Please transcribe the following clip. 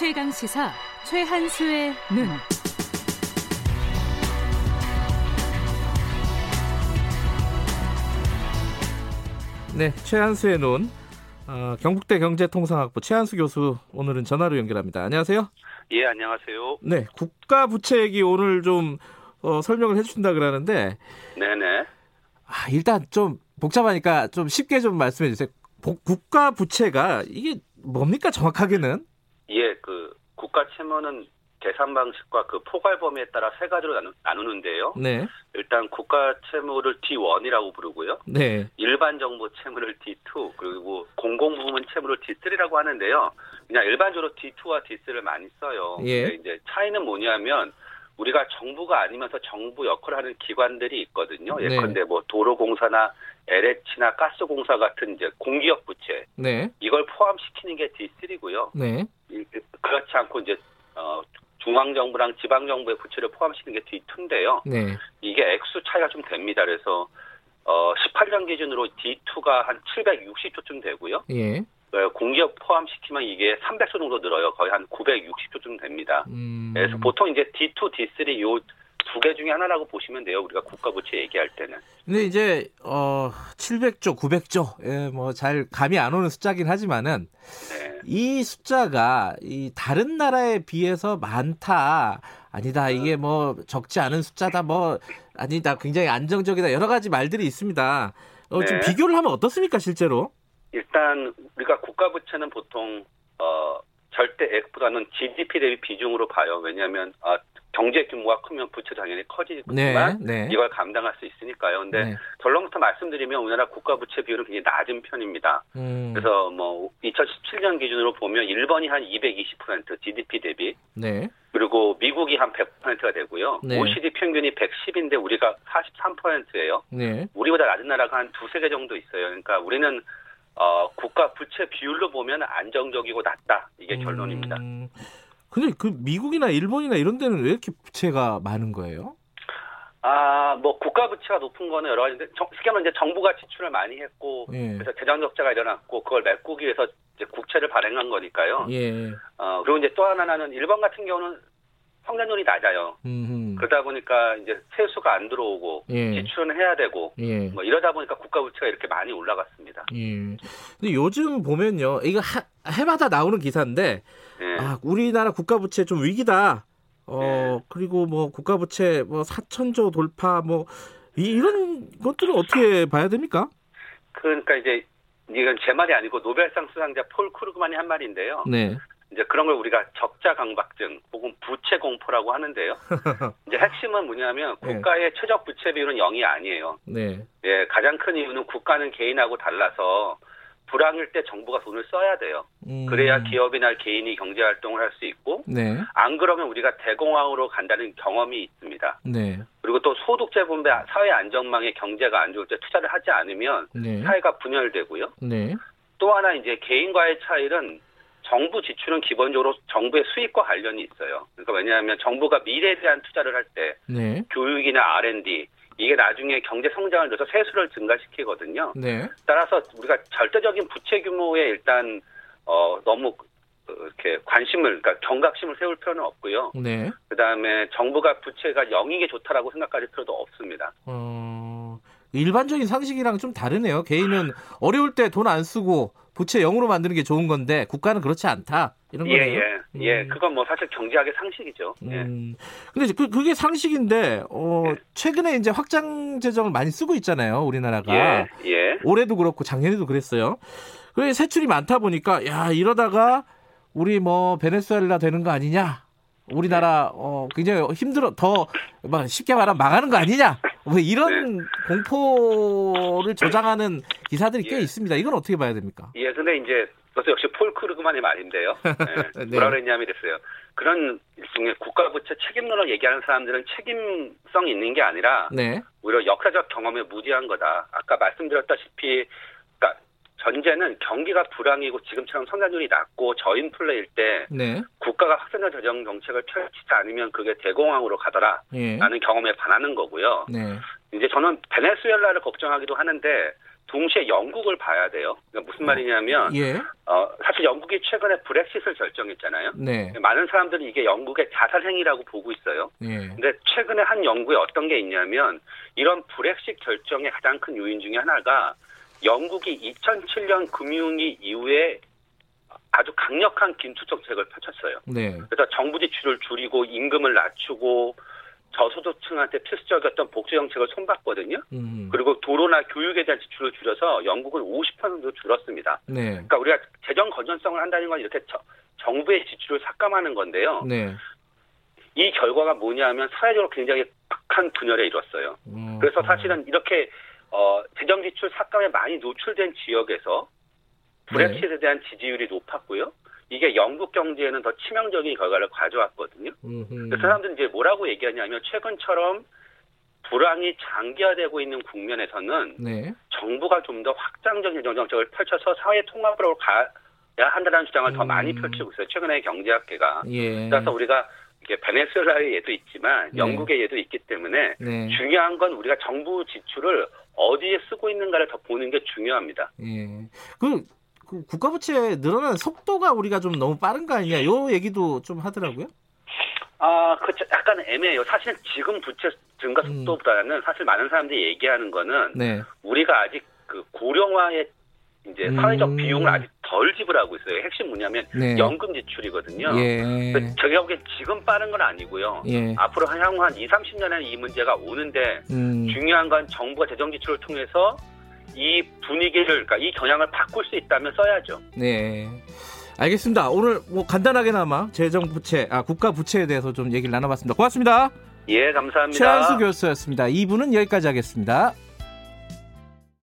최강 시사 최한수의 눈. 네, 최한수의 눈. 어, 경북대 경제통상학부 최한수 교수 오늘은 전화로 연결합니다. 안녕하세요. 예, 안녕하세요. 네, 국가 부채 얘기 오늘 좀 어, 설명을 해주신다 그러는데, 네네. 아, 일단 좀 복잡하니까 좀 쉽게 좀 말씀해 주세요. 복- 국가 부채가 이게 뭡니까 정확하게는? 예, 그 국가 채무는 계산 방식과 그 포괄 범위에 따라 세 가지로 나누, 나누 는데요. 네, 일단 국가 채무를 D1이라고 부르고요. 네, 일반 정부 채무를 D2 그리고 공공 부문 채무를 D3라고 하는데요. 그냥 일반적으로 D2와 D3를 많이 써요. 예. 이제 차이는 뭐냐면 우리가 정부가 아니면서 정부 역할을 하는 기관들이 있거든요. 네. 예컨대 뭐 도로공사나 LH나 가스공사 같은 이제 공기업 부채 네, 이걸 포함시키는 게 D3고요. 네, 그렇지 않고 이제 어, 중앙 정부랑 지방 정부의 부채를 포함시키는 게 D2인데요. 네, 이게 액수 차이가 좀 됩니다. 그래서 어, 18년 기준으로 D2가 한 760조쯤 되고요. 예, 어, 공기업 포함시키면 이게 300조 정도 늘어요. 거의 한 960조쯤 됩니다. 음, 그래서 보통 이제 D2, D3 요 두 개 중에 하나라고 보시면 돼요. 우리가 국가 부채 얘기할 때는. 근데 이제 어 700조, 900조, 예, 뭐 잘 감이 안 오는 숫자긴 하지만은 네. 이 숫자가 이 다른 나라에 비해서 많다. 아니다. 이게 뭐 적지 않은 숫자다. 뭐 아니다. 굉장히 안정적이다. 여러 가지 말들이 있습니다. 어, 좀 네. 비교를 하면 어떻습니까, 실제로? 일단 우리가 국가 부채는 보통 어, 절대 액보다는 GDP 대비 비중으로 봐요. 왜냐하면 어, 경제 규모가 크면 부채 당연히 커지지만 네, 네. 이걸 감당할 수 있으니까요. 근데 네. 결론부터 말씀드리면 우리나라 국가 부채 비율은 굉장히 낮은 편입니다. 음, 그래서 뭐 2017년 기준으로 보면 일본이 한 220% GDP 대비 네. 그리고 미국이 한 100%가 되고요. 네. OECD 평균이 110인데 우리가 43%예요. 네. 우리보다 낮은 나라가 한 두세 개 정도 있어요. 그러니까 우리는 어, 국가 부채 비율로 보면 안정적이고 낮다. 이게 결론입니다. 음, 근데 그 미국이나 일본이나 이런 데는 왜 이렇게 부채가 많은 거예요? 아, 뭐 국가 부채가 높은 거는 여러 가지인데 정- 쉽게 말하면 이제 정부가 지출을 많이 했고 예. 그래서 재정 적자가 일어났고 그걸 메꾸기 위해서 이제 국채를 발행한 거니까요. 예. 어, 그리고 이제 또 하나는 일본 같은 경우는 성장률이 낮아요. 음. 그러다 보니까 이제 세수가 안 들어오고 예. 지출은 해야 되고 예. 뭐 이러다 보니까 국가 부채가 이렇게 많이 올라갔습니다. 예. 근데 요즘 보면요. 이거 하, 해마다 나오는 기사인데 예. 아, 우리나라 국가 부채 좀 위기다. 어, 네. 그리고 뭐 국가 부채 뭐 4천조 돌파 뭐 이, 이런 것들은 어떻게 봐야 됩니까? 그러니까 이제 이건 제 말이 아니고 노벨상 수상자 폴 크루그만이 한 말인데요. 네. 이제 그런 걸 우리가 적자 강박증 혹은 부채 공포라고 하는데요. 이제 핵심은 뭐냐면 네. 국가의 최적 부채 비율은 0이 아니에요. 네. 예, 가장 큰 이유는 국가는 개인하고 달라서 불황일 때 정부가 돈을 써야 돼요. 음, 그래야 기업이나 개인이 경제 활동을 할 수 있고 네. 안 그러면 우리가 대공황으로 간다는 경험이 있습니다. 네. 그리고 또 소득재 분배 사회 안정망에 경제가 안 좋을 때 투자를 하지 않으면 네. 사회가 분열되고요. 네. 또 하나 이제 개인과의 차이는 정부 지출은 기본적으로 정부의 수익과 관련이 있어요. 그러니까 왜냐하면 정부가 미래에 대한 투자를 할때 네. 교육이나 R&D 이게 나중에 경제 성장을 넣어서 세수를 증가시키거든요. 네. 따라서 우리가 절대적인 부채 규모에 일단 어 너무 어, 이렇게 관심을 그러니까 경각심을 세울 필요는 없고요. 네. 그다음에 정부가 부채가 0인 게 좋다라고 생각할 필요도 없습니다. 어, 일반적인 상식이랑 좀 다르네요. 개인은 어려울 때 돈 안 쓰고 부채 0으로 만드는 게 좋은 건데 국가는 그렇지 않다. 이런 예, 거네요. 예, 예. 음. 그건 뭐 사실 경제학의 상식이죠. 예. 음. 근데 이제 그, 그게 상식인데, 어, 네. 최근에 이제 확장 재정을 많이 쓰고 있잖아요, 우리나라가. 예, 예. 올해도 그렇고 작년에도 그랬어요. 그래 세출이 많다 보니까, 야, 이러다가 우리 뭐 베네수엘라 되는 거 아니냐? 우리나라, 어, 굉장히 힘들어, 더, 막 쉽게 말하면 망하는 거 아니냐? 뭐 이런 공포를 조장하는 기사들이 꽤 예. 있습니다. 이건 어떻게 봐야 됩니까? 예, 근데 이제 그것도 역시 폴 크루그만의 말인데요. 예, 네. 뭐라 그랬냐면 이랬어요. 그런 일종의 국가부채 책임론을 얘기하는 사람들은 책임성 있는 게 아니라 네. 오히려 역사적 경험에 무지한 거다. 아까 말씀드렸다시피 그러니까 전제는 경기가 불황이고 지금처럼 성장률이 낮고 저인플레일 때 네. 국가가 확산적 재정 정책을 펼치지 않으면 그게 대공황으로 가더라. 예. 라는 경험에 반하는 거고요. 네. 이제 저는 베네수엘라를 걱정하기도 하는데 동시에 영국을 봐야 돼요. 그러니까 무슨 말이냐면 예. 어, 사실 영국이 최근에 브렉시트를 결정했잖아요. 네. 많은 사람들이 이게 영국의 자살 행위라고 보고 있어요. 예. 근데 최근에 한 연구에 어떤 게 있냐면 이런 브렉시트 결정의 가장 큰 요인 중에 하나가 영국이 2007년 금융위 이후에 아주 강력한 긴축 정책을 펼쳤어요. 네. 그래서 정부 지출을 줄이고 임금을 낮추고 저소득층한테 필수적이었던 복지 정책을 손봤거든요. 음. 그리고 도로나 교육에 대한 지출을 줄여서 영국은 50% 줄었습니다. 네. 그러니까 우리가 재정 건전성을 한다는 건 이렇게 저- 정부의 지출을 삭감하는 건데요. 네. 이 결과가 뭐냐면 사회적으로 굉장히 극한 분열에 이뤘어요. 음. 그래서 사실은 이렇게 어, 재정 지출 삭감에 많이 노출된 지역에서 브렉시트에 대한 지지율이 높았고요. 이게 영국 경제에는 더 치명적인 결과를 가져왔거든요. 음흠. 그래서 사람들은 이제 뭐라고 얘기하냐면 최근처럼 불황이 장기화되고 있는 국면에서는 네. 정부가 좀 더 확장적인 정책을 펼쳐서 사회 통합으로 가야 한다는 주장을 더 음. 많이 펼치고 있어요. 최근에 경제학계가. 예. 그래서 우리가 이게 베네수엘라의 예도 있지만 네. 영국의 예도 있기 때문에 네. 중요한 건 우리가 정부 지출을 어디에 쓰고 있는가를 더 보는 게 중요합니다. 예. 그, 그 국가 부채 늘어나는 속도가 우리가 좀 너무 빠른 거 아니냐? 요 얘기도 좀 하더라고요. 아, 그 약간 애매해요. 사실 지금 부채 증가 음. 속도보다는 사실 많은 사람들이 얘기하는 거는 네. 우리가 아직 그 고령화의 이제 음. 사회적 비용을 아직 덜 지불하고 있어요. 핵심 뭐냐면 네. 연금 지출이거든요. 예. 제가 보기엔 지금 빠른 건 아니고요. 예. 앞으로 한 향후 한 2, 30년에는 이 문제가 오는데 음. 중요한 건 정부가 재정 지출을 통해서 이 분위기를 그러니까 이 경향을 바꿀 수 있다면 써야죠. 네. 알겠습니다. 오늘 뭐 간단하게나마 재정 부채, 아 국가 부채에 대해서 좀 얘기를 나눠봤습니다. 고맙습니다. 예, 감사합니다. 최한수 교수였습니다. 2부는 여기까지 하겠습니다.